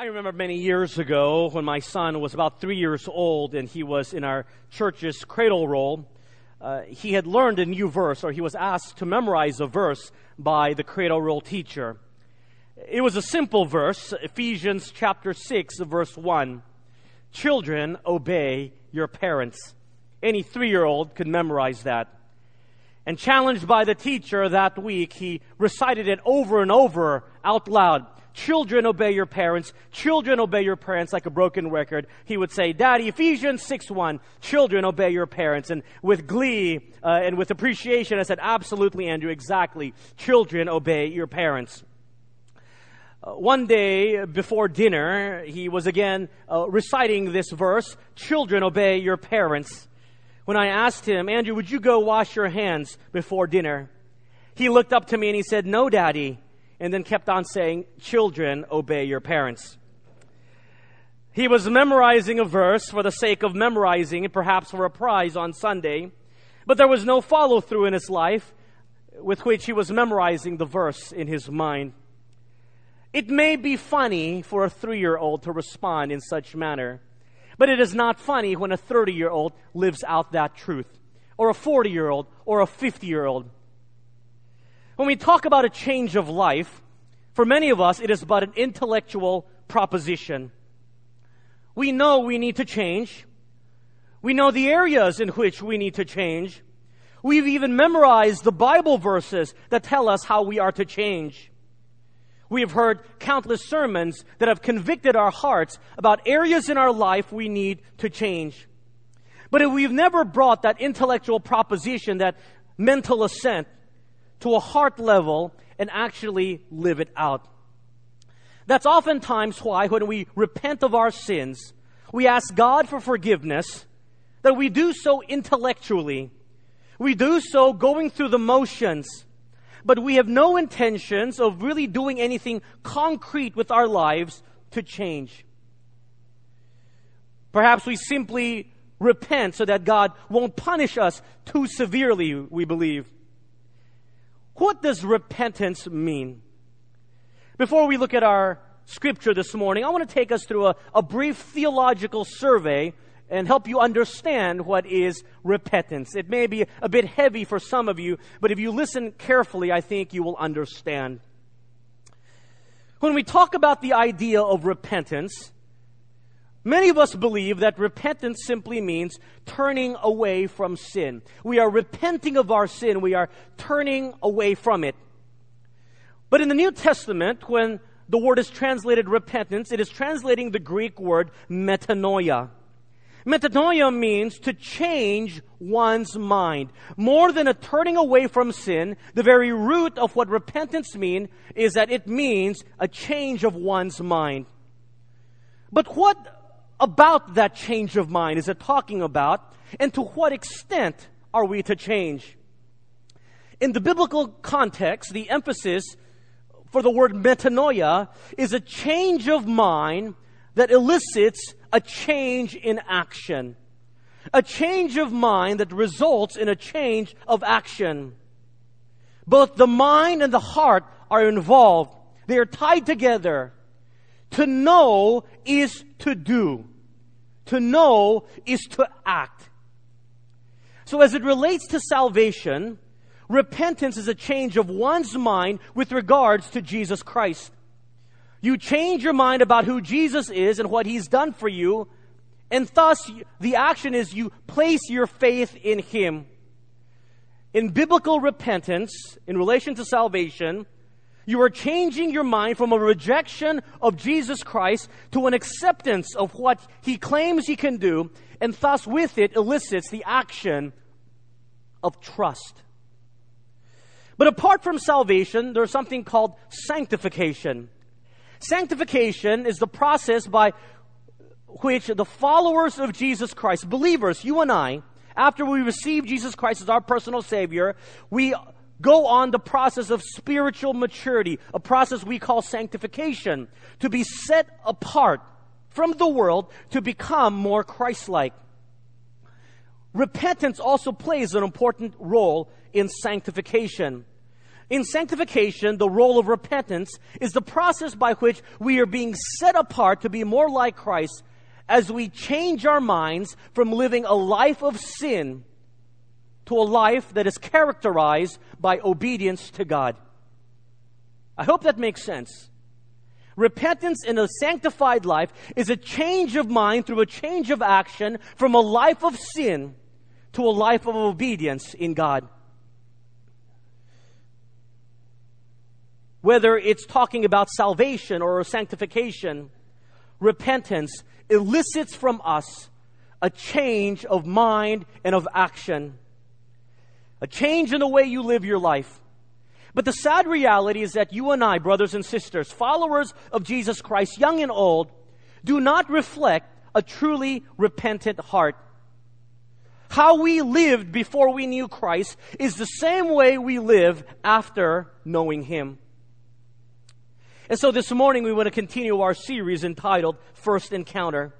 I remember many years ago when my son was about three years old and he was in our church's cradle roll. Uh, he had learned a new verse, or he was asked to memorize a verse by the cradle roll teacher. It was a simple verse, Ephesians chapter 6, verse 1. Children, obey your parents. Any three year old could memorize that. And challenged by the teacher that week, he recited it over and over out loud. Children, obey your parents. Children, obey your parents like a broken record. He would say, Daddy, Ephesians 6 1, children, obey your parents. And with glee uh, and with appreciation, I said, Absolutely, Andrew, exactly. Children, obey your parents. Uh, one day before dinner, he was again uh, reciting this verse Children, obey your parents. When I asked him, Andrew, would you go wash your hands before dinner? He looked up to me and he said, No, Daddy and then kept on saying, Children, obey your parents. He was memorizing a verse for the sake of memorizing it, perhaps for a prize on Sunday, but there was no follow through in his life with which he was memorizing the verse in his mind. It may be funny for a three year old to respond in such manner, but it is not funny when a 30 year old lives out that truth, or a 40 year old, or a 50 year old. When we talk about a change of life, for many of us, it is but an intellectual proposition. We know we need to change. We know the areas in which we need to change. We've even memorized the Bible verses that tell us how we are to change. We have heard countless sermons that have convicted our hearts about areas in our life we need to change. But if we've never brought that intellectual proposition, that mental assent, to a heart level and actually live it out. That's oftentimes why when we repent of our sins, we ask God for forgiveness, that we do so intellectually. We do so going through the motions, but we have no intentions of really doing anything concrete with our lives to change. Perhaps we simply repent so that God won't punish us too severely, we believe. What does repentance mean? Before we look at our scripture this morning, I want to take us through a, a brief theological survey and help you understand what is repentance. It may be a bit heavy for some of you, but if you listen carefully, I think you will understand. When we talk about the idea of repentance, Many of us believe that repentance simply means turning away from sin. We are repenting of our sin. We are turning away from it. But in the New Testament, when the word is translated repentance, it is translating the Greek word metanoia. Metanoia means to change one's mind. More than a turning away from sin, the very root of what repentance means is that it means a change of one's mind. But what about that change of mind is it talking about? And to what extent are we to change? In the biblical context, the emphasis for the word metanoia is a change of mind that elicits a change in action. A change of mind that results in a change of action. Both the mind and the heart are involved. They are tied together. To know is to do. To know is to act. So as it relates to salvation, repentance is a change of one's mind with regards to Jesus Christ. You change your mind about who Jesus is and what he's done for you, and thus the action is you place your faith in him. In biblical repentance, in relation to salvation, you are changing your mind from a rejection of Jesus Christ to an acceptance of what he claims he can do, and thus with it elicits the action of trust. But apart from salvation, there's something called sanctification. Sanctification is the process by which the followers of Jesus Christ, believers, you and I, after we receive Jesus Christ as our personal Savior, we go on the process of spiritual maturity, a process we call sanctification, to be set apart from the world to become more Christ-like. Repentance also plays an important role in sanctification. In sanctification, the role of repentance is the process by which we are being set apart to be more like Christ as we change our minds from living a life of sin to a life that is characterized by obedience to God. I hope that makes sense. Repentance in a sanctified life is a change of mind through a change of action from a life of sin to a life of obedience in God. Whether it's talking about salvation or sanctification, repentance elicits from us a change of mind and of action, a change in the way you live your life. But the sad reality is that you and I, brothers and sisters, followers of Jesus Christ, young and old, do not reflect a truly repentant heart. How we lived before we knew Christ is the same way we live after knowing Him. And so this morning we want to continue our series entitled First Encounter.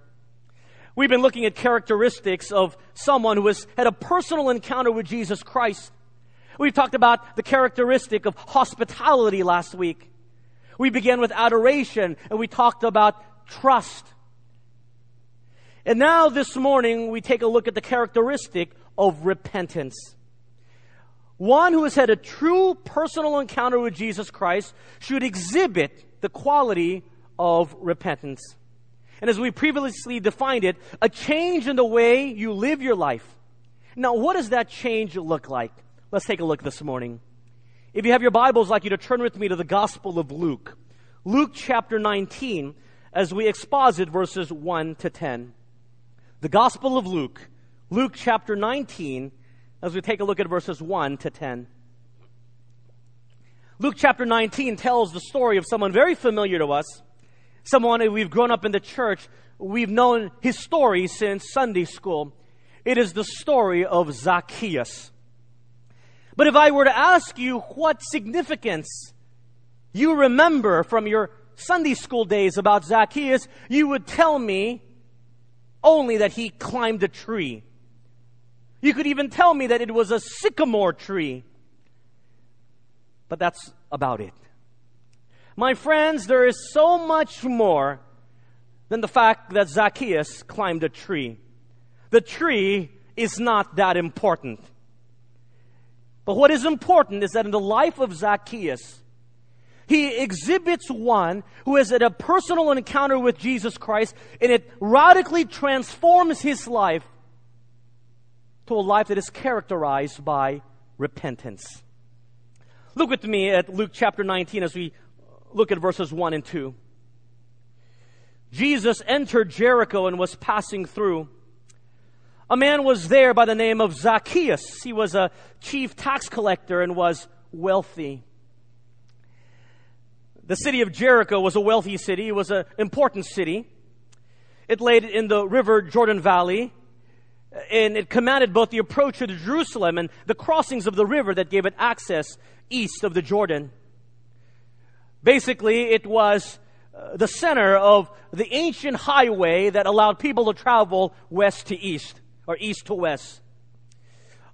We've been looking at characteristics of someone who has had a personal encounter with Jesus Christ. We've talked about the characteristic of hospitality last week. We began with adoration and we talked about trust. And now this morning we take a look at the characteristic of repentance. One who has had a true personal encounter with Jesus Christ should exhibit the quality of repentance. And as we previously defined it, a change in the way you live your life. Now, what does that change look like? Let's take a look this morning. If you have your Bibles, I'd like you to turn with me to the Gospel of Luke. Luke chapter 19, as we exposit verses 1 to 10. The Gospel of Luke, Luke chapter 19, as we take a look at verses 1 to 10. Luke chapter 19 tells the story of someone very familiar to us, someone we've grown up in the church. We've known his story since Sunday school. It is the story of Zacchaeus. But if I were to ask you what significance you remember from your Sunday school days about Zacchaeus, you would tell me only that he climbed a tree. You could even tell me that it was a sycamore tree. But that's about it. My friends, there is so much more than the fact that Zacchaeus climbed a tree. The tree is not that important. But what is important is that in the life of Zacchaeus, he exhibits one who has had a personal encounter with Jesus Christ and it radically transforms his life to a life that is characterized by repentance. Look with me at Luke chapter 19 as we look at verses 1 and 2. Jesus entered Jericho and was passing through. A man was there by the name of Zacchaeus. He was a chief tax collector and was wealthy. The city of Jericho was a wealthy city. It was an important city. It lay in the river Jordan Valley and it commanded both the approach to Jerusalem and the crossings of the river that gave it access east of the Jordan. Basically, it was uh, the center of the ancient highway that allowed people to travel west to east or east to west.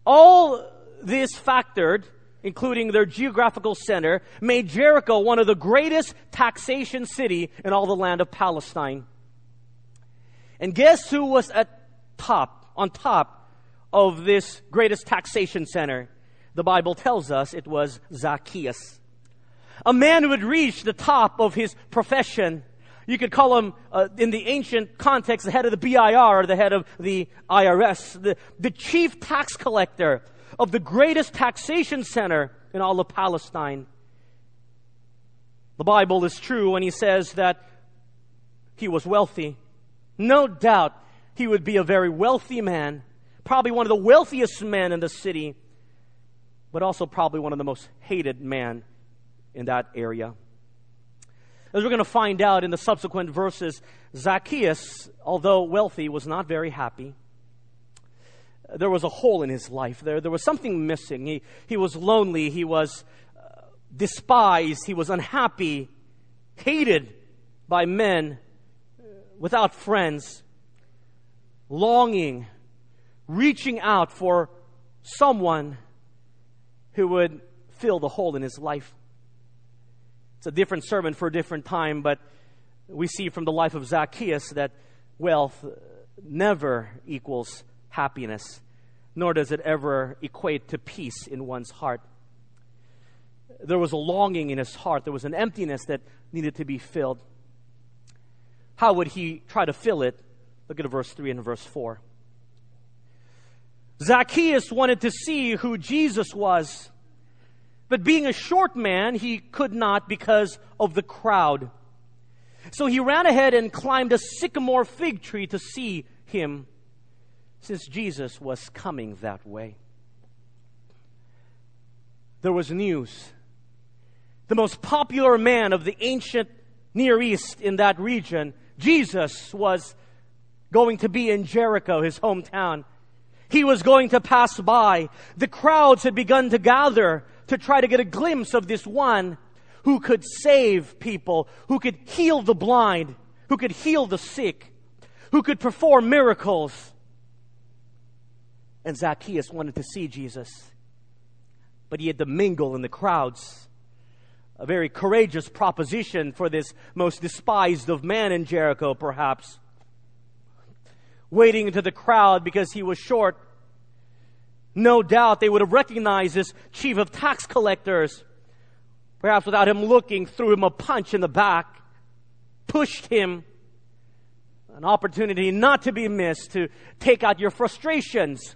All this factored, including their geographical center, made Jericho one of the greatest taxation city in all the land of Palestine. And guess who was at top on top of this greatest taxation center. The Bible tells us it was Zacchaeus. A man who had reached the top of his profession. You could call him, uh, in the ancient context, the head of the BIR, the head of the IRS, the, the chief tax collector of the greatest taxation center in all of Palestine. The Bible is true when he says that he was wealthy. No doubt he would be a very wealthy man, probably one of the wealthiest men in the city, but also probably one of the most hated men in that area. As we're going to find out in the subsequent verses, Zacchaeus, although wealthy, was not very happy. There was a hole in his life. There, there was something missing. He, he was lonely. He was uh, despised. He was unhappy, hated by men, without friends longing, reaching out for someone who would fill the hole in his life. It's a different sermon for a different time, but we see from the life of Zacchaeus that wealth never equals happiness, nor does it ever equate to peace in one's heart. There was a longing in his heart, there was an emptiness that needed to be filled. How would he try to fill it? Look at verse 3 and verse 4. Zacchaeus wanted to see who Jesus was, but being a short man, he could not because of the crowd. So he ran ahead and climbed a sycamore fig tree to see him, since Jesus was coming that way. There was news. The most popular man of the ancient Near East in that region, Jesus, was going to be in Jericho, his hometown. He was going to pass by. The crowds had begun to gather to try to get a glimpse of this one who could save people, who could heal the blind, who could heal the sick, who could perform miracles. And Zacchaeus wanted to see Jesus, but he had to mingle in the crowds. A very courageous proposition for this most despised of man in Jericho, perhaps. Wading into the crowd because he was short. No doubt they would have recognized this chief of tax collectors perhaps without him looking, threw him a punch in the back, pushed him. An opportunity not to be missed to take out your frustrations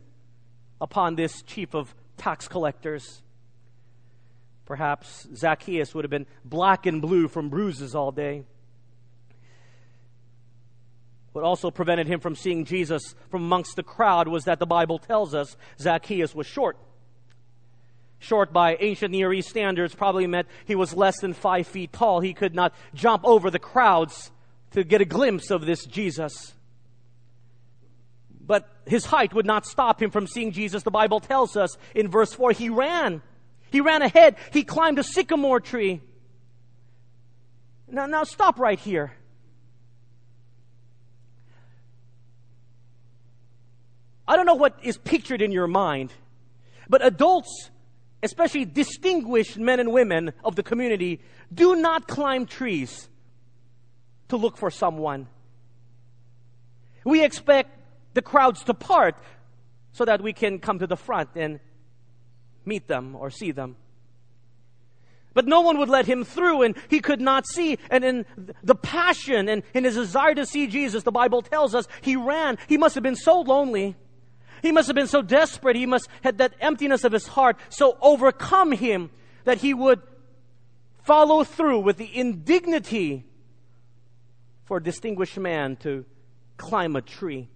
upon this chief of tax collectors. Perhaps Zacchaeus would have been black and blue from bruises all day. What also prevented him from seeing Jesus from amongst the crowd was that the Bible tells us Zacchaeus was short. Short by ancient Near East standards probably meant he was less than five feet tall. He could not jump over the crowds to get a glimpse of this Jesus. But his height would not stop him from seeing Jesus. The Bible tells us in verse 4 he ran. He ran ahead. He climbed a sycamore tree. Now, now stop right here. I don't know what is pictured in your mind, but adults especially distinguished men and women of the community, do not climb trees to look for someone. We expect the crowds to part so that we can come to the front and meet them or see them. But no one would let him through, and he could not see. And in the passion and in his desire to see Jesus, the Bible tells us he ran. He must have been so lonely. He must have been so desperate. He must had that emptiness of his heart so overcome him that he would follow through with the indignity for a distinguished man to climb a tree.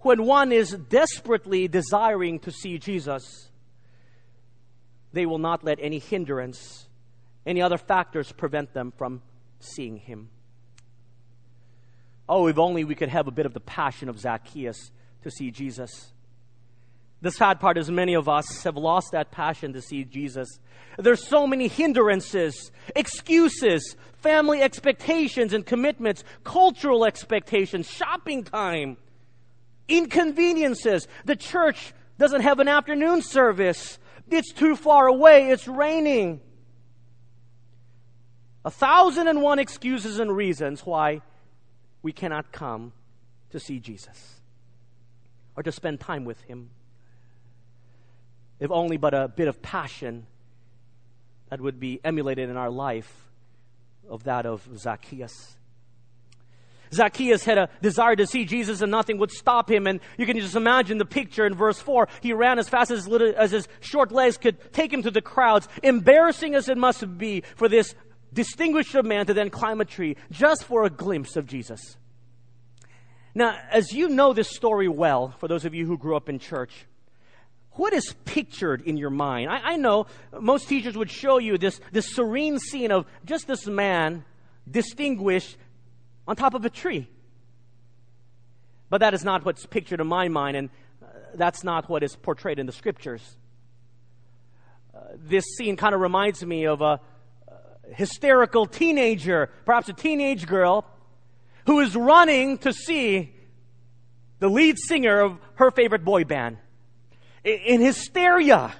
When one is desperately desiring to see Jesus, they will not let any hindrance, any other factors prevent them from seeing him. Oh, if only we could have a bit of the passion of Zacchaeus to see Jesus. The sad part is many of us have lost that passion to see Jesus. There's so many hindrances, excuses, family expectations and commitments, cultural expectations, shopping time, inconveniences. The church doesn't have an afternoon service. It's too far away. It's raining. A thousand and one excuses and reasons why we cannot come to see Jesus or to spend time with Him. If only but a bit of passion that would be emulated in our life of that of Zacchaeus. Zacchaeus had a desire to see Jesus and nothing would stop him. And you can just imagine the picture in verse 4. He ran as fast as, little, as his short legs could take him to the crowds, embarrassing as it must be for this distinguished a man to then climb a tree just for a glimpse of Jesus. Now, as you know this story well, for those of you who grew up in church, what is pictured in your mind? I, I, know most teachers would show you this, this serene scene of just this man distinguished on top of a tree. But that is not what's pictured in my mind, and uh, that's not what is portrayed in the scriptures. Uh, this scene kind of reminds me of a, hysterical teenager, perhaps a teenage girl, who is running to see the lead singer of her favorite boy band. In hysteria,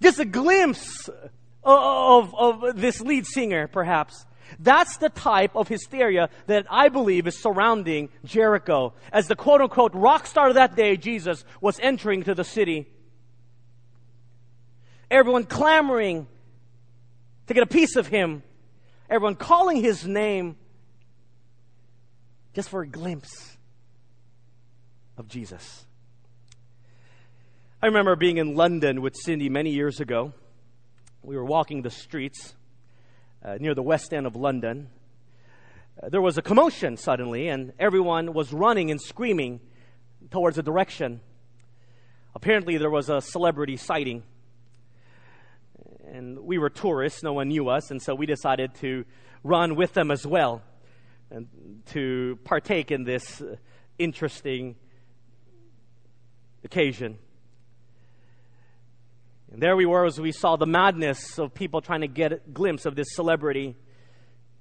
Just a glimpse of, of, this lead singer, perhaps. That's the type of hysteria that I believe is surrounding Jericho. As the quote unquote rock star of that day, Jesus was entering to the city. Everyone clamoring to get a piece of him. Everyone calling his name just for a glimpse of Jesus. I remember being in London with Cindy many years ago. We were walking the streets uh, near the west end of London. Uh, there was a commotion suddenly, and everyone was running and screaming towards a direction. Apparently, there was a celebrity sighting and we were tourists, no one knew us, and so we decided to run with them as well and to partake in this uh, interesting occasion. And there we were as we saw the madness of people trying to get a glimpse of this celebrity,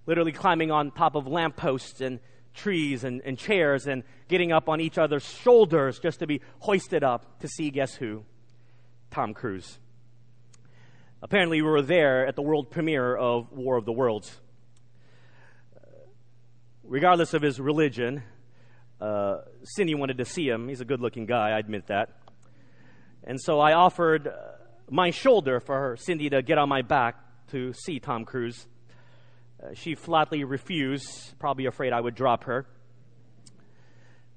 literally climbing on top of lampposts and trees and, and chairs and getting up on each other's shoulders just to be hoisted up to see guess who? Tom Cruise. Apparently, we were there at the world premiere of War of the Worlds. Regardless of his religion, uh, Cindy wanted to see him. He's a good looking guy, I admit that. And so I offered uh, my shoulder for her, Cindy to get on my back to see Tom Cruise. Uh, she flatly refused, probably afraid I would drop her.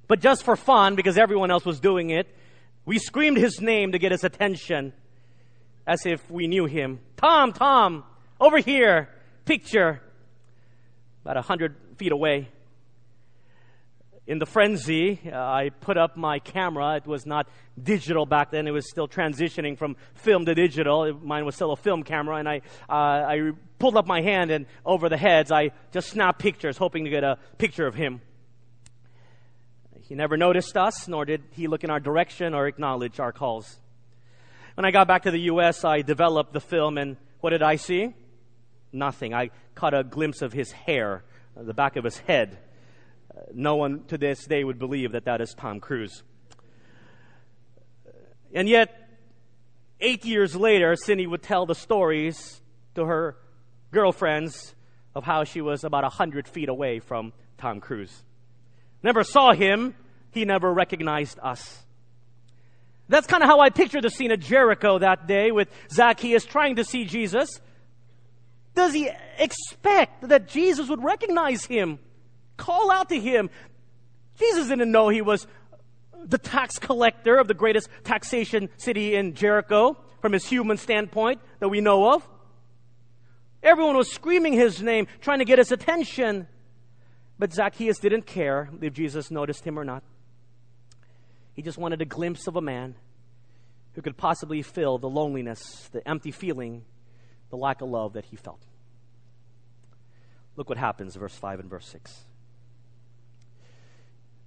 But just for fun, because everyone else was doing it, we screamed his name to get his attention as if we knew him. Tom, Tom, over here, picture. About a hundred feet away. In the frenzy, uh, I put up my camera. It was not digital back then. It was still transitioning from film to digital. Mine was still a film camera, and I, uh, I pulled up my hand, and over the heads, I just snapped pictures, hoping to get a picture of him. He never noticed us, nor did he look in our direction or acknowledge our calls. When I got back to the U.S., I developed the film, and what did I see? Nothing. I caught a glimpse of his hair, uh, the back of his head. Uh, no one to this day would believe that that is Tom Cruise. And yet, eight years later, Cindy would tell the stories to her girlfriends of how she was about a hundred feet away from Tom Cruise. Never saw him. He never recognized us. That's kind of how I picture the scene at Jericho that day with Zacchaeus trying to see Jesus. Does he expect that Jesus would recognize him, call out to him? Jesus didn't know he was the tax collector of the greatest taxation city in Jericho from his human standpoint that we know of. Everyone was screaming his name, trying to get his attention. But Zacchaeus didn't care if Jesus noticed him or not. He just wanted a glimpse of a man who could possibly fill the loneliness, the empty feeling, the lack of love that he felt. Look what happens, verse 5 and verse 6.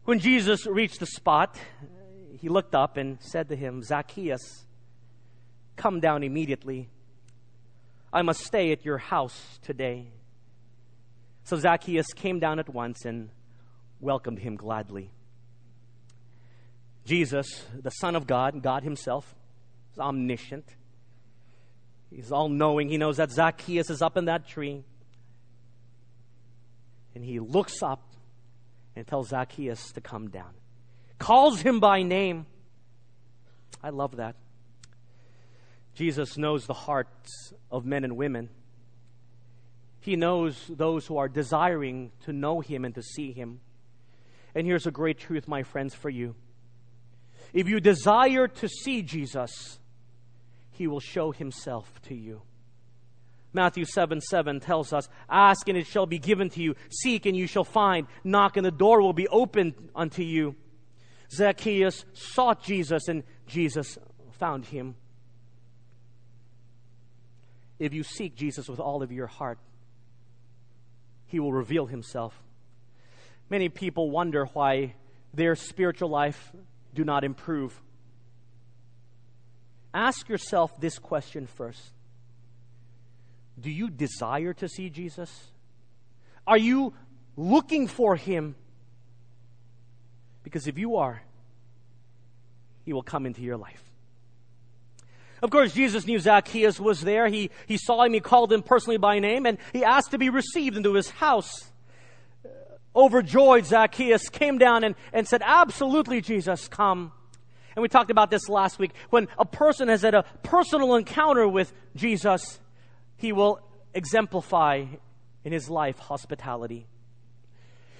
When Jesus reached the spot, he looked up and said to him, Zacchaeus, come down immediately. I must stay at your house today. So Zacchaeus came down at once and welcomed him gladly. Jesus, the Son of God, God Himself, is omniscient. He's all knowing. He knows that Zacchaeus is up in that tree. And he looks up and tells Zacchaeus to come down. Calls him by name. I love that. Jesus knows the hearts of men and women. He knows those who are desiring to know him and to see him. And here's a great truth, my friends, for you. If you desire to see Jesus, he will show himself to you. Matthew 7 7 tells us, Ask and it shall be given to you, seek and you shall find, knock and the door will be opened unto you. Zacchaeus sought Jesus and Jesus found him. If you seek Jesus with all of your heart, he will reveal himself. Many people wonder why their spiritual life do not improve. Ask yourself this question first Do you desire to see Jesus? Are you looking for him? Because if you are, he will come into your life. Of course, Jesus knew Zacchaeus was there. He, he saw him, he called him personally by name, and he asked to be received into his house. Overjoyed, Zacchaeus came down and, and said, Absolutely, Jesus, come. And we talked about this last week. When a person has had a personal encounter with Jesus, he will exemplify in his life hospitality.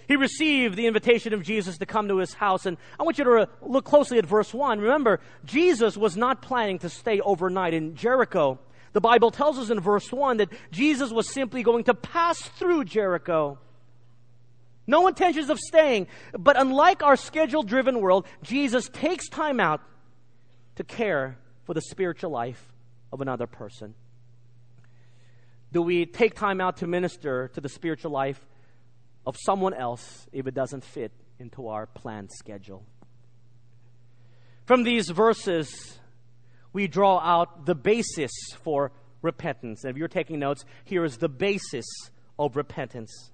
He received the invitation of Jesus to come to his house. And I want you to look closely at verse 1. Remember, Jesus was not planning to stay overnight in Jericho. The Bible tells us in verse 1 that Jesus was simply going to pass through Jericho. No intentions of staying. But unlike our schedule driven world, Jesus takes time out to care for the spiritual life of another person. Do we take time out to minister to the spiritual life of someone else if it doesn't fit into our planned schedule. From these verses, we draw out the basis for repentance. And if you're taking notes, here is the basis of repentance.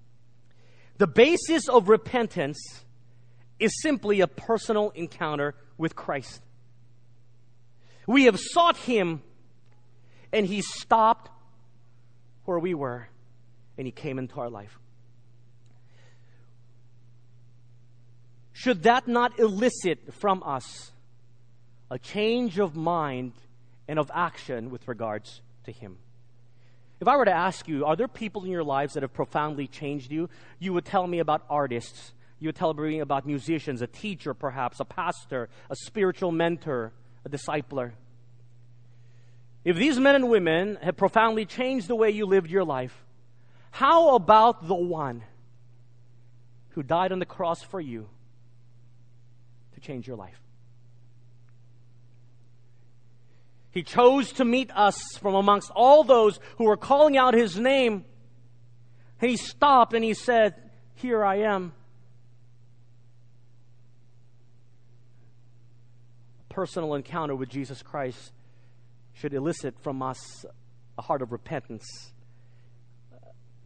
The basis of repentance is simply a personal encounter with Christ. We have sought Him, and He stopped where we were, and He came into our life. should that not elicit from us a change of mind and of action with regards to Him? If I were to ask you, are there people in your lives that have profoundly changed you? You would tell me about artists. You would tell me about musicians, a teacher perhaps, a pastor, a spiritual mentor, a discipler. If these men and women have profoundly changed the way you lived your life, how about the one who died on the cross for you to change your life. He chose to meet us from amongst all those who were calling out his name. And he stopped and he said, Here I am. A personal encounter with Jesus Christ should elicit from us a heart of repentance,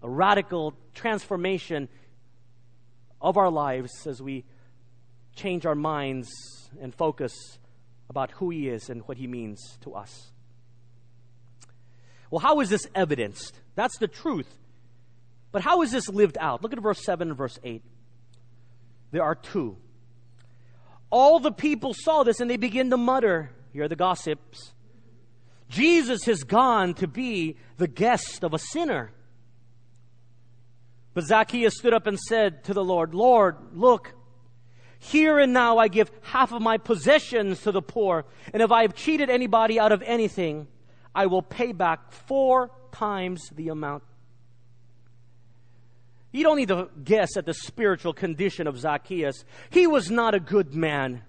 a radical transformation of our lives as we change our minds and focus about who He is and what He means to us. Well, how is this evidenced? That's the truth. But how is this lived out? Look at verse 7 and verse 8. There are two. All the people saw this and they begin to mutter. Here are the gossips. Jesus has gone to be the guest of a sinner. But Zacchaeus stood up and said to the Lord, Lord, look, here and now I give half of my possessions to the poor, and if I have cheated anybody out of anything, I will pay back four times the amount. You don't need to guess at the spiritual condition of Zacchaeus. He was not a good man.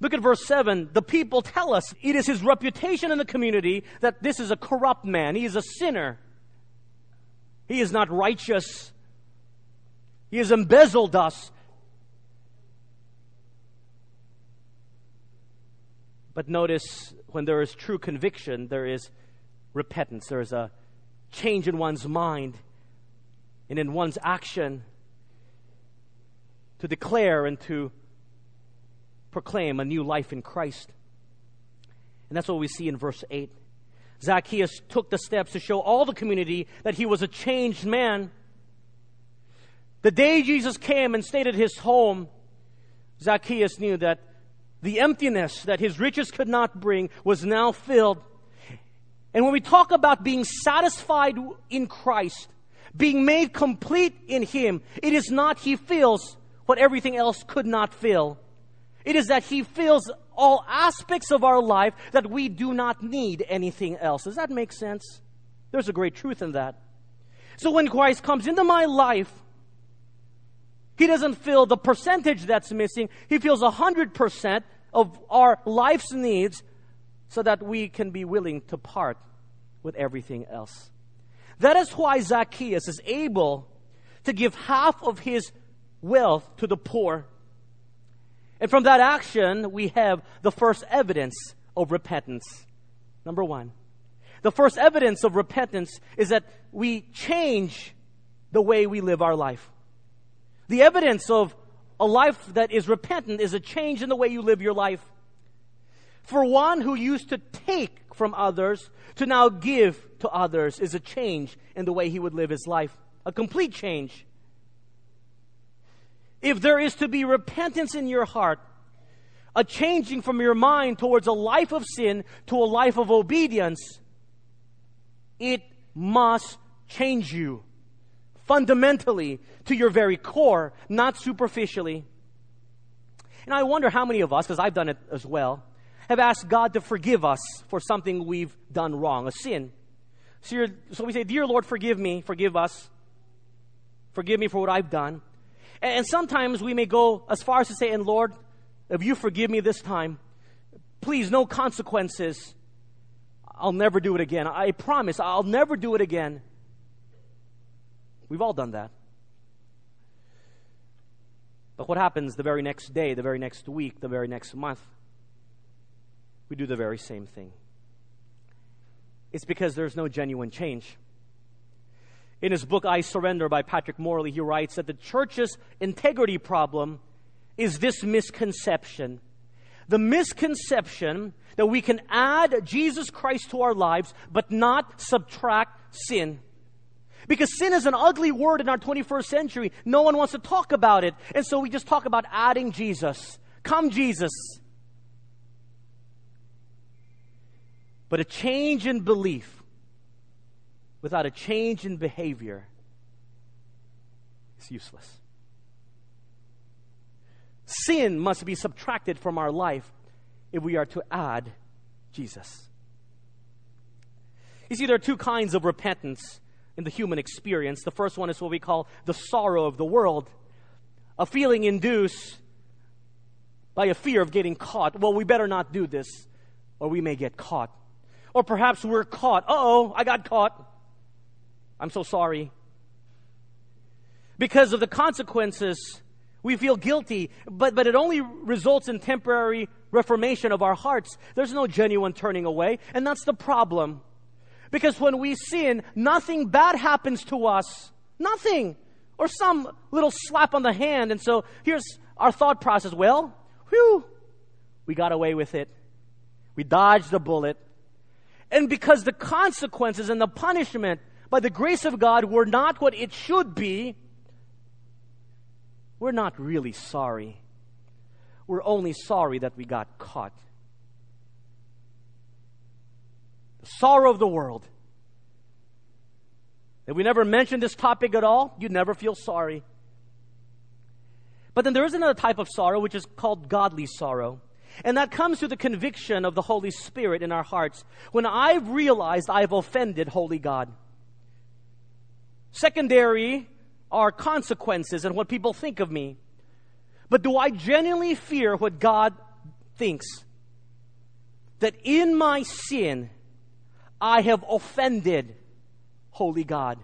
Look at verse 7. The people tell us it is his reputation in the community that this is a corrupt man. He is a sinner. He is not righteous. He has embezzled us. But notice when there is true conviction, there is repentance. There is a change in one's mind and in one's action to declare and to proclaim a new life in Christ. And that's what we see in verse 8. Zacchaeus took the steps to show all the community that he was a changed man. The day Jesus came and stayed at his home, Zacchaeus knew that the emptiness that his riches could not bring was now filled. And when we talk about being satisfied in Christ, being made complete in Him, it is not He fills what everything else could not fill. It is that He fills all aspects of our life that we do not need anything else. Does that make sense? There's a great truth in that. So when Christ comes into my life, he doesn't feel the percentage that's missing. He feels 100% of our life's needs so that we can be willing to part with everything else. That is why Zacchaeus is able to give half of his wealth to the poor. And from that action, we have the first evidence of repentance. Number one. The first evidence of repentance is that we change the way we live our life. The evidence of a life that is repentant is a change in the way you live your life. For one who used to take from others to now give to others is a change in the way he would live his life. A complete change. If there is to be repentance in your heart, a changing from your mind towards a life of sin to a life of obedience, it must change you fundamentally to your very core, not superficially. And I wonder how many of us, because I've done it as well, have asked God to forgive us for something we've done wrong, a sin. So, so we say, Dear Lord, forgive me, forgive us, forgive me for what I've done. And, and sometimes we may go as far as to say, And Lord, if you forgive me this time, please, no consequences. I'll never do it again. I promise, I'll never do it again. We've all done that. But what happens the very next day, the very next week, the very next month? We do the very same thing. It's because there's no genuine change. In his book, I Surrender by Patrick Morley, he writes that the church's integrity problem is this misconception. The misconception that we can add Jesus Christ to our lives, but not subtract sin. Because sin is an ugly word in our 21st century. No one wants to talk about it. And so we just talk about adding Jesus. Come, Jesus. But a change in belief without a change in behavior is useless. Sin must be subtracted from our life if we are to add Jesus. You see, there are two kinds of repentance in the human experience. The first one is what we call the sorrow of the world, a feeling induced by a fear of getting caught. Well, we better not do this, or we may get caught. Or perhaps we're caught. oh, I got caught. I'm so sorry. Because of the consequences, we feel guilty, but, but it only results in temporary reformation of our hearts. There's no genuine turning away, and that's the problem. Because when we sin, nothing bad happens to us. Nothing. Or some little slap on the hand, and so here's our thought process. Well, whew, we got away with it. We dodged the bullet. And because the consequences and the punishment by the grace of God were not what it should be, we're not really sorry. We're only sorry that we got caught. The sorrow of the world. If we never mention this topic at all, you'd never feel sorry. But then there is another type of sorrow which is called godly sorrow. And that comes through the conviction of the Holy Spirit in our hearts when I've realized I've offended Holy God. Secondary are consequences and what people think of me. But do I genuinely fear what God thinks? That in my sin, I have offended Holy God.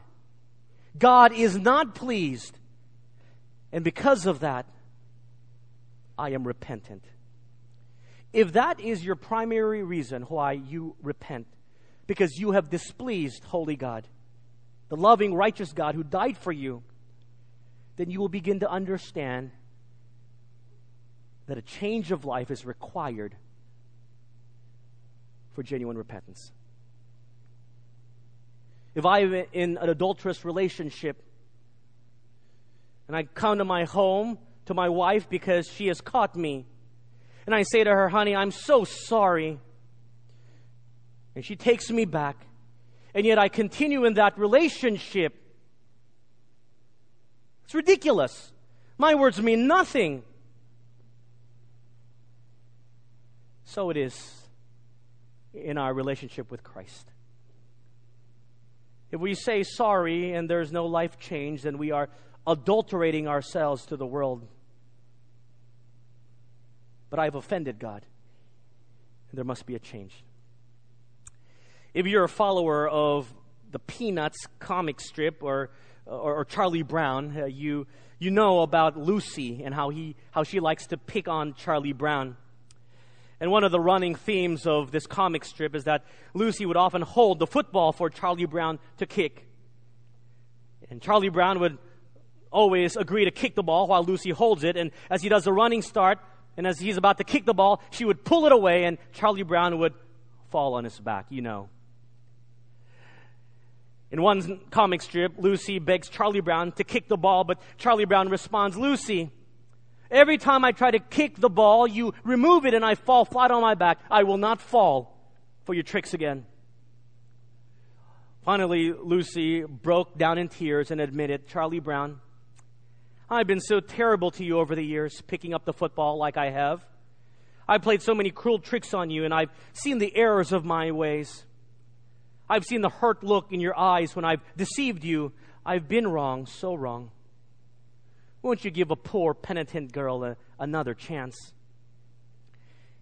God is not pleased. And because of that, I am repentant. If that is your primary reason why you repent, because you have displeased Holy God, the loving, righteous God who died for you, then you will begin to understand that a change of life is required for genuine repentance. If I'm in an adulterous relationship and I come to my home to my wife because she has caught me, and I say to her, honey, I'm so sorry. And she takes me back. And yet I continue in that relationship. It's ridiculous. My words mean nothing. So it is in our relationship with Christ. If we say sorry and there's no life change, then we are adulterating ourselves to the world but I've offended God. And there must be a change. If you're a follower of the Peanuts comic strip or, or, or Charlie Brown, uh, you, you know about Lucy and how, he, how she likes to pick on Charlie Brown. And one of the running themes of this comic strip is that Lucy would often hold the football for Charlie Brown to kick. And Charlie Brown would always agree to kick the ball while Lucy holds it. And as he does the running start, And as he's about to kick the ball, she would pull it away and Charlie Brown would fall on his back, you know. In one comic strip, Lucy begs Charlie Brown to kick the ball, but Charlie Brown responds, Lucy, every time I try to kick the ball, you remove it and I fall flat on my back. I will not fall for your tricks again. Finally, Lucy broke down in tears and admitted, Charlie Brown, I've been so terrible to you over the years, picking up the football like I have. I've played so many cruel tricks on you, and I've seen the errors of my ways. I've seen the hurt look in your eyes when I've deceived you. I've been wrong, so wrong. Won't you give a poor, penitent girl a, another chance?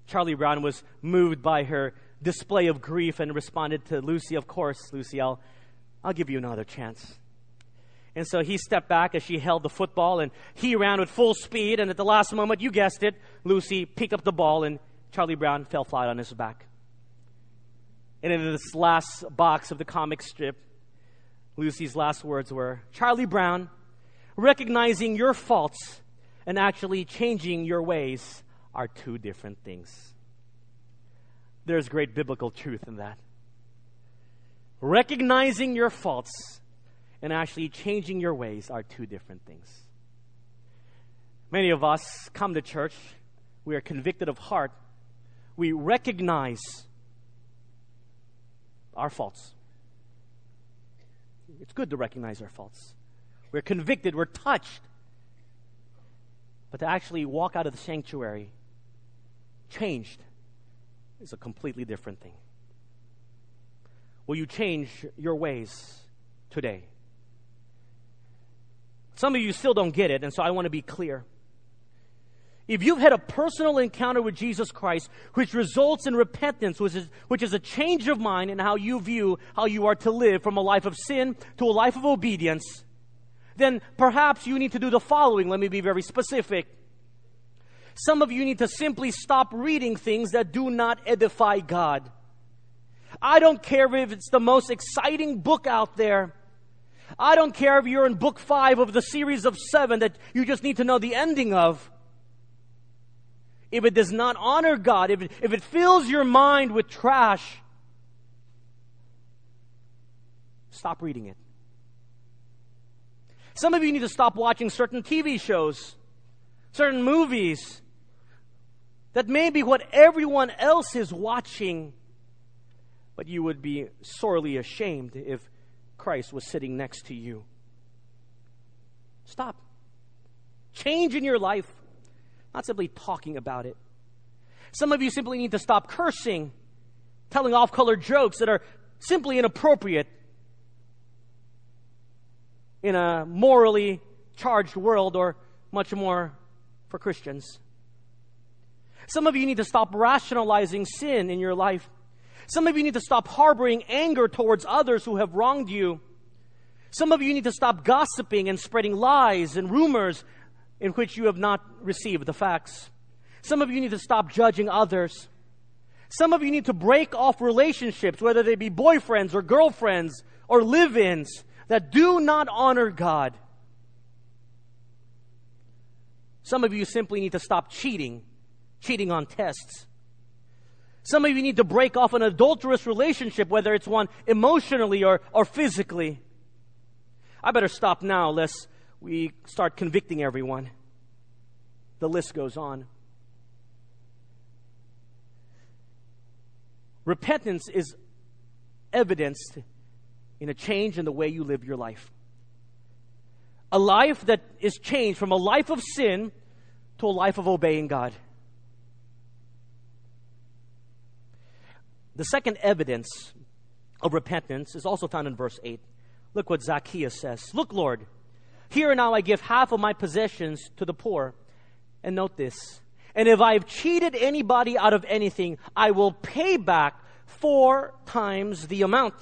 Charlie Brown was moved by her display of grief and responded to Lucy, Of course, Lucy, I'll, I'll give you another chance. And so he stepped back as she held the football and he ran with full speed. And at the last moment, you guessed it, Lucy picked up the ball and Charlie Brown fell flat on his back. And in this last box of the comic strip, Lucy's last words were Charlie Brown, recognizing your faults and actually changing your ways are two different things. There's great biblical truth in that. Recognizing your faults and actually changing your ways are two different things. Many of us come to church, we are convicted of heart, we recognize our faults. It's good to recognize our faults. We're convicted, we're touched. But to actually walk out of the sanctuary changed is a completely different thing. Will you change your ways today? Some of you still don't get it, and so I want to be clear. If you've had a personal encounter with Jesus Christ, which results in repentance, which is, which is a change of mind in how you view how you are to live from a life of sin to a life of obedience, then perhaps you need to do the following. Let me be very specific. Some of you need to simply stop reading things that do not edify God. I don't care if it's the most exciting book out there. I don't care if you're in book five of the series of seven that you just need to know the ending of. If it does not honor God, if it, if it fills your mind with trash, stop reading it. Some of you need to stop watching certain TV shows, certain movies that may be what everyone else is watching, but you would be sorely ashamed if Christ was sitting next to you. Stop. Change in your life, not simply talking about it. Some of you simply need to stop cursing, telling off color jokes that are simply inappropriate in a morally charged world or much more for Christians. Some of you need to stop rationalizing sin in your life. Some of you need to stop harboring anger towards others who have wronged you. Some of you need to stop gossiping and spreading lies and rumors in which you have not received the facts. Some of you need to stop judging others. Some of you need to break off relationships, whether they be boyfriends or girlfriends or live ins, that do not honor God. Some of you simply need to stop cheating, cheating on tests. Some of you need to break off an adulterous relationship, whether it's one emotionally or, or physically. I better stop now, lest we start convicting everyone. The list goes on. Repentance is evidenced in a change in the way you live your life. A life that is changed from a life of sin to a life of obeying God. The second evidence of repentance is also found in verse 8. Look what Zacchaeus says. Look, Lord, here and now I give half of my possessions to the poor. And note this. And if I've cheated anybody out of anything, I will pay back four times the amount.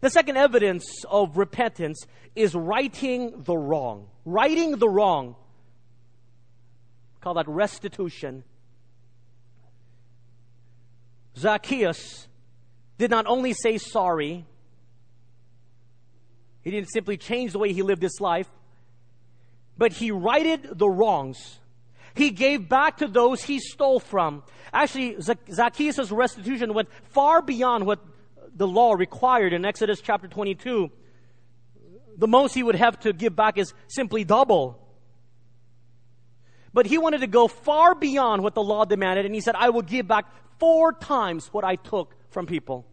The second evidence of repentance is righting the wrong. Righting the wrong. Call that restitution. Zacchaeus did not only say sorry, he didn't simply change the way he lived his life, but he righted the wrongs. He gave back to those he stole from. Actually, Zacchaeus' restitution went far beyond what the law required in Exodus chapter 22. The most he would have to give back is simply double. But he wanted to go far beyond what the law demanded, and he said, I will give back four times what I took from people.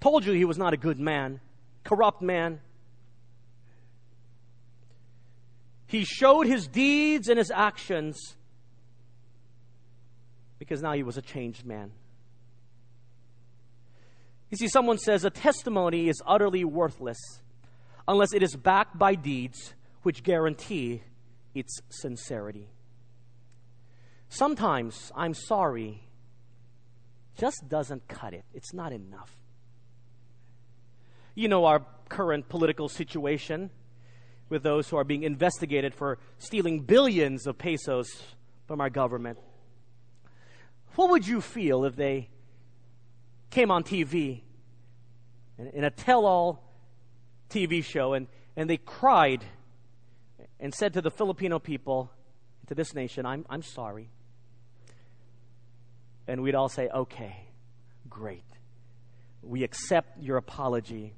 Told you he was not a good man, corrupt man. He showed his deeds and his actions because now he was a changed man. You see, someone says a testimony is utterly worthless unless it is backed by deeds which guarantee its sincerity. Sometimes I'm sorry just doesn't cut it, it's not enough. You know our current political situation with those who are being investigated for stealing billions of pesos from our government. What would you feel if they came on TV in a tell all TV show and, and they cried and said to the Filipino people, to this nation, I'm, I'm sorry. And we'd all say, okay, great. We accept your apology.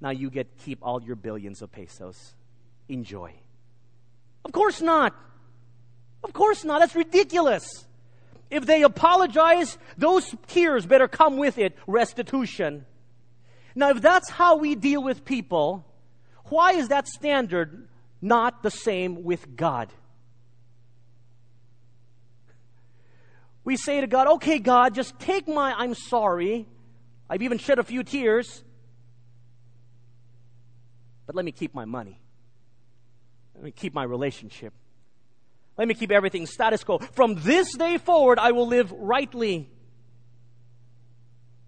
Now you get keep all your billions of pesos enjoy. Of course not. Of course not. That's ridiculous. If they apologize, those tears better come with it restitution. Now, if that's how we deal with people, why is that standard not the same with God? We say to God, okay, God, just take my I'm sorry. I've even shed a few tears. But let me keep my money. Let me keep my relationship. Let me keep everything status quo. From this day forward, I will live rightly.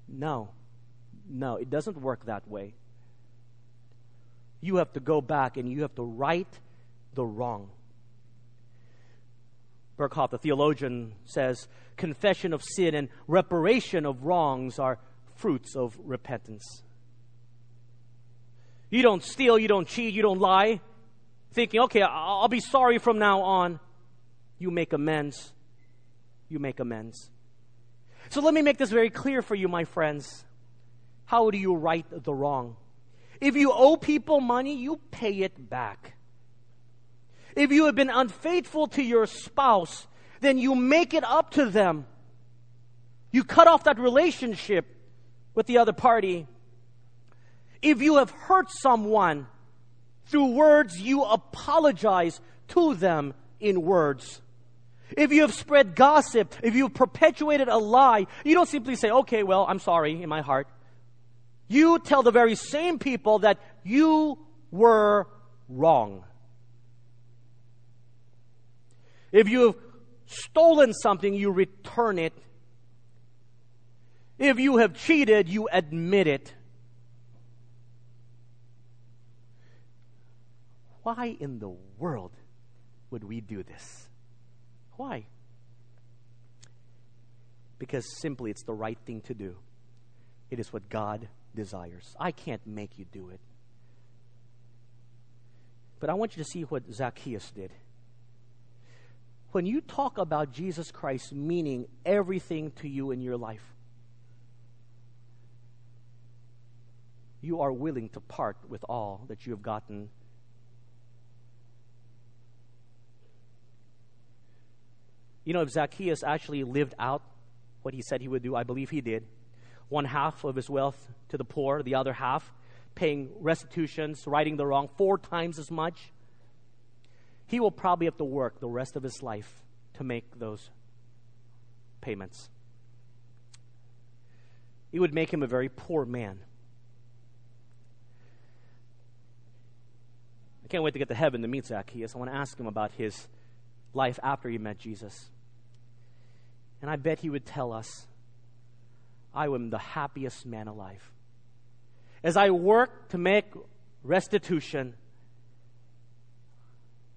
No, no, it doesn't work that way. You have to go back and you have to right the wrong. Berkhof, the theologian, says confession of sin and reparation of wrongs are fruits of repentance. You don't steal, you don't cheat, you don't lie thinking, okay, I'll be sorry from now on. You make amends. You make amends. So let me make this very clear for you, my friends. How do you right the wrong? If you owe people money, you pay it back. If you have been unfaithful to your spouse, then you make it up to them. You cut off that relationship with the other party. If you have hurt someone, through words, you apologize to them in words. If you have spread gossip, if you've perpetuated a lie, you don't simply say, okay, well, I'm sorry in my heart. You tell the very same people that you were wrong. If you have stolen something, you return it. If you have cheated, you admit it. Why in the world would we do this? Why? Because simply it's the right thing to do. It is what God desires. I can't make you do it. But I want you to see what Zacchaeus did. When you talk about Jesus Christ meaning everything to you in your life, you are willing to part with all that you have gotten You know, if Zacchaeus actually lived out what he said he would do, I believe he did. One half of his wealth to the poor, the other half paying restitutions, righting the wrong, four times as much. He will probably have to work the rest of his life to make those payments. It would make him a very poor man. I can't wait to get to heaven to meet Zacchaeus. I want to ask him about his life after he met Jesus. And I bet he would tell us, I am the happiest man alive. As I work to make restitution,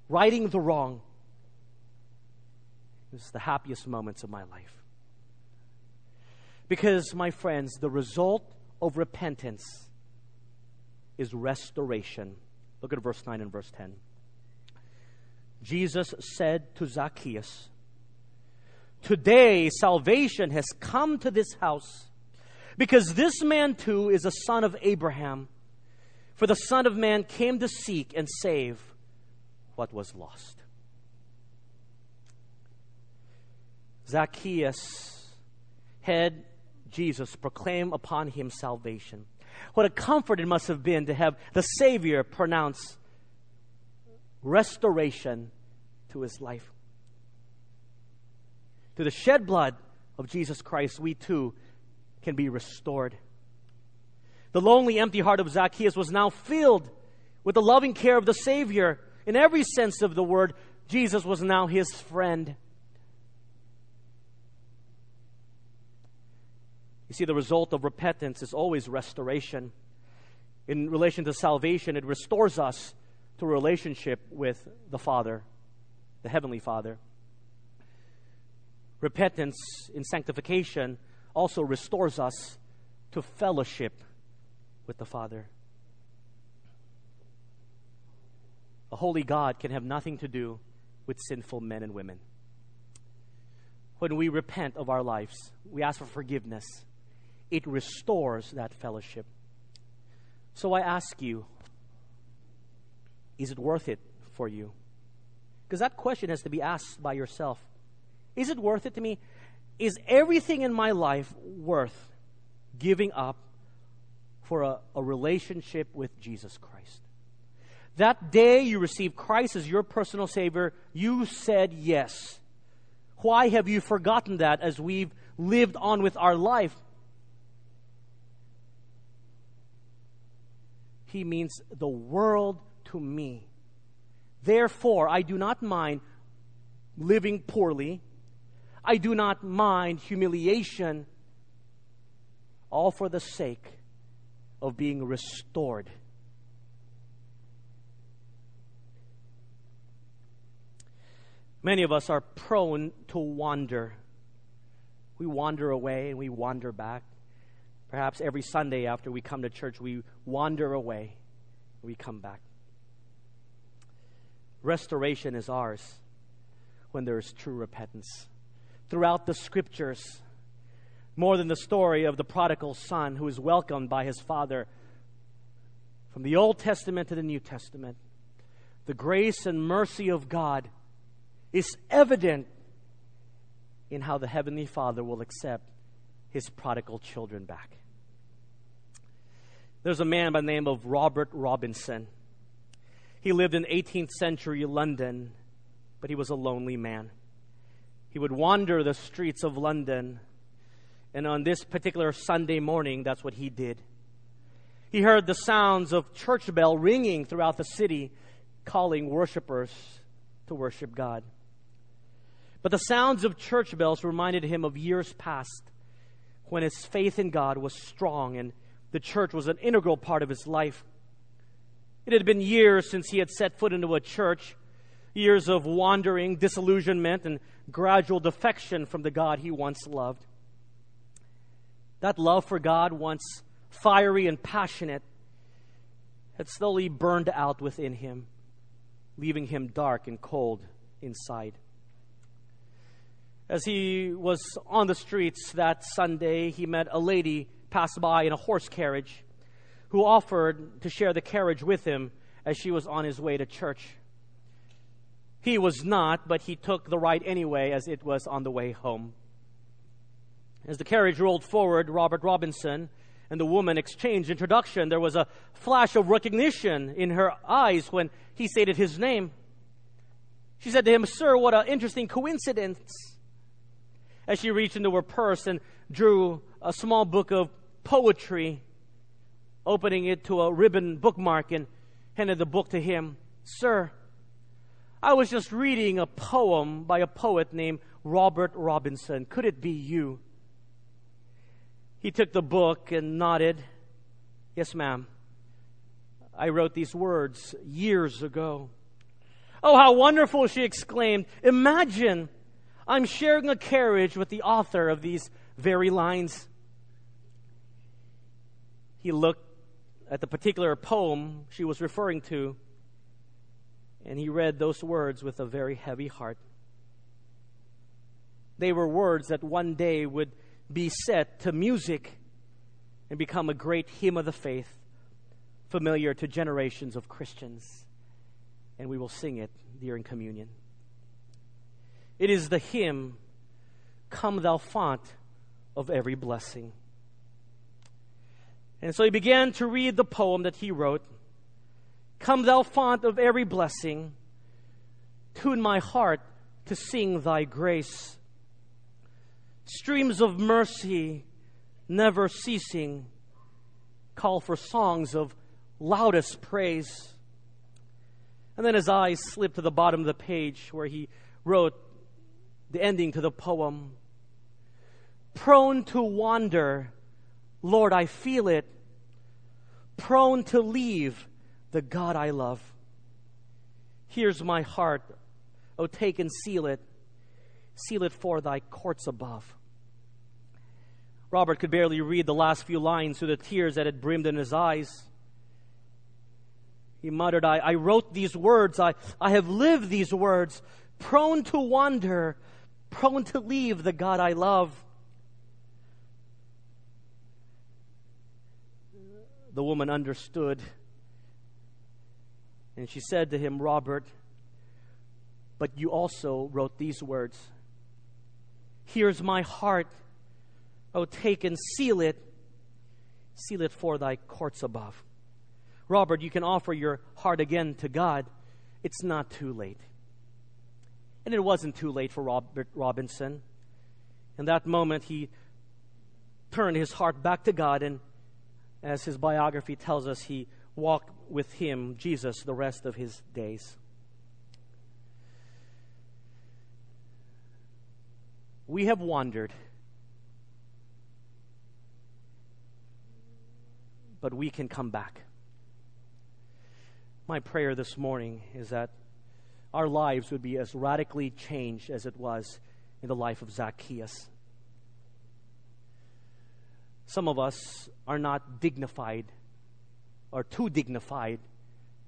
righting the wrong, is the happiest moments of my life. Because, my friends, the result of repentance is restoration. Look at verse 9 and verse 10. Jesus said to Zacchaeus, Today salvation has come to this house, because this man too is a son of Abraham. For the Son of Man came to seek and save what was lost. Zacchaeus had Jesus proclaim upon him salvation. What a comfort it must have been to have the Savior pronounce restoration to his life. Through the shed blood of Jesus Christ, we too can be restored. The lonely, empty heart of Zacchaeus was now filled with the loving care of the Savior. In every sense of the word, Jesus was now his friend. You see, the result of repentance is always restoration. In relation to salvation, it restores us to a relationship with the Father, the Heavenly Father. Repentance in sanctification also restores us to fellowship with the Father. A holy God can have nothing to do with sinful men and women. When we repent of our lives, we ask for forgiveness it restores that fellowship. So I ask you, is it worth it for you? Because that question has to be asked by yourself. Is it worth it to me? Is everything in my life worth giving up for a, a relationship with Jesus Christ? That day you received Christ as your personal Savior, you said yes. Why have you forgotten that as we've lived on with our life? He means the world to me. Therefore, I do not mind living poorly. I do not mind humiliation, all for the sake of being restored. Many of us are prone to wander. We wander away and we wander back. Perhaps every Sunday after we come to church, we wander away, we come back. Restoration is ours when there is true repentance. Throughout the scriptures, more than the story of the prodigal son who is welcomed by his father, from the Old Testament to the New Testament, the grace and mercy of God is evident in how the Heavenly Father will accept his prodigal children back. There's a man by the name of Robert Robinson. He lived in 18th century London, but he was a lonely man. He would wander the streets of London, and on this particular Sunday morning, that's what he did. He heard the sounds of church bell ringing throughout the city, calling worshippers to worship God. But the sounds of church bells reminded him of years past when his faith in God was strong and the church was an integral part of his life. It had been years since he had set foot into a church, years of wandering, disillusionment, and gradual defection from the God he once loved. That love for God, once fiery and passionate, had slowly burned out within him, leaving him dark and cold inside. As he was on the streets that Sunday, he met a lady passed by in a horse carriage who offered to share the carriage with him as she was on his way to church. He was not, but he took the ride anyway as it was on the way home. As the carriage rolled forward, Robert Robinson and the woman exchanged introduction. There was a flash of recognition in her eyes when he stated his name. She said to him, Sir, what an interesting coincidence. As she reached into her purse and drew a small book of poetry, opening it to a ribbon bookmark and handed the book to him. Sir, I was just reading a poem by a poet named Robert Robinson. Could it be you? He took the book and nodded. Yes, ma'am. I wrote these words years ago. Oh, how wonderful, she exclaimed. Imagine I'm sharing a carriage with the author of these very lines he looked at the particular poem she was referring to, And he read those words with a very heavy heart. They were words that one day would be set to music and become a great hymn of the faith, familiar to generations of Christians. And we will sing it during communion. It is the hymn, Come Thou Font of Every Blessing. And so he began to read the poem that he wrote Come, thou font of every blessing, tune my heart to sing thy grace. Streams of mercy, never ceasing, call for songs of loudest praise. And then his eyes slipped to the bottom of the page where he wrote the ending to the poem Prone to wander, Lord, I feel it. Prone to leave, the God I love. Here's my heart. Oh, take and seal it. Seal it for thy courts above. Robert could barely read the last few lines through the tears that had brimmed in his eyes. He muttered, I, I wrote these words, I, I have lived these words, prone to wander, prone to leave the God I love. The woman understood and she said to him, Robert, but you also wrote these words Here's my heart. Oh, take and seal it. Seal it for thy courts above. Robert, you can offer your heart again to God. It's not too late. And it wasn't too late for Robert Robinson. In that moment, he turned his heart back to God, and as his biography tells us, he walked with him, Jesus, the rest of his days. We have wandered, but we can come back. My prayer this morning is that our lives would be as radically changed as it was in the life of Zacchaeus. Some of us are not dignified or too dignified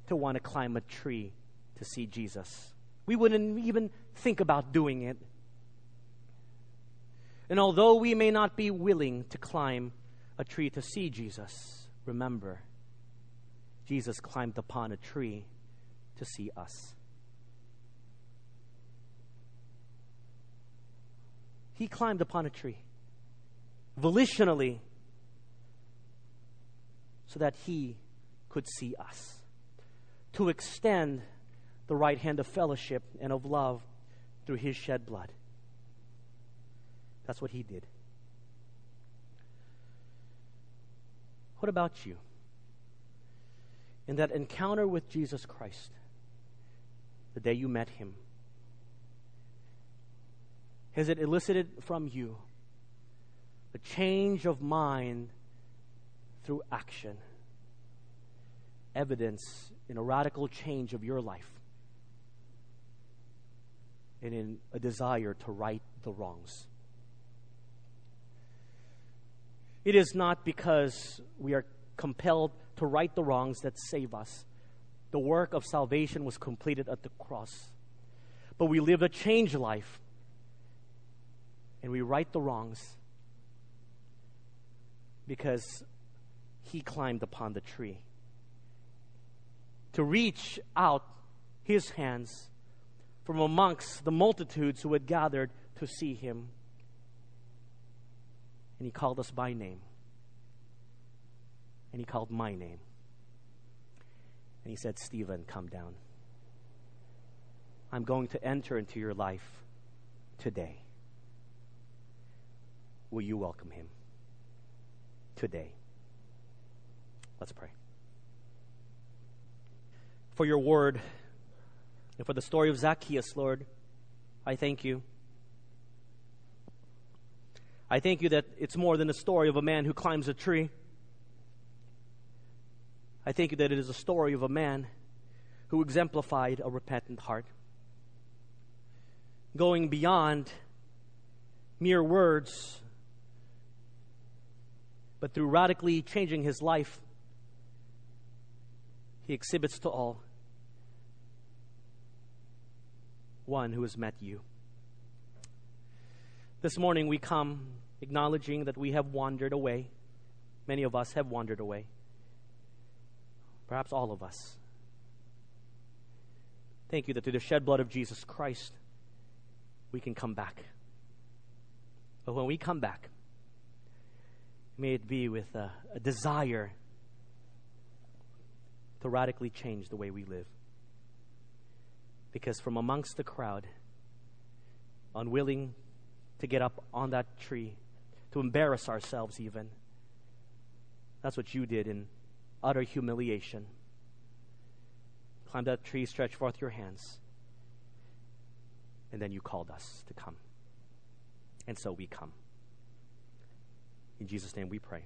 to want to climb a tree to see Jesus. We wouldn't even think about doing it. And although we may not be willing to climb a tree to see Jesus, remember, Jesus climbed upon a tree to see us. He climbed upon a tree volitionally so that he could see us, to extend the right hand of fellowship and of love through his shed blood. That's what he did. What about you? In that encounter with Jesus Christ, the day you met him, has it elicited from you a change of mind through action? Evidence in a radical change of your life and in a desire to right the wrongs. It is not because we are compelled to right the wrongs that save us. The work of salvation was completed at the cross. But we live a changed life and we right the wrongs because he climbed upon the tree to reach out his hands from amongst the multitudes who had gathered to see him. And he called us by name. And he called my name. And he said, Stephen, come down. I'm going to enter into your life today. Will you welcome him today? Let's pray for your word and for the story of Zacchaeus, Lord. I thank you. I thank you that it's more than a story of a man who climbs a tree. I thank you that it is a story of a man who exemplified a repentant heart. Going beyond mere words, but through radically changing his life he exhibits to all one who has met you. This morning we come acknowledging that we have wandered away. Many of us have wandered away. Perhaps all of us. Thank you that through the shed blood of Jesus Christ, we can come back. But when we come back, may it be with a, a desire to radically change the way we live. Because from amongst the crowd, unwilling to get up on that tree, to embarrass ourselves even, that's what you did in utter humiliation. Climb that tree, stretch forth your hands, and then you called us to come. And so we come. In Jesus' name we pray.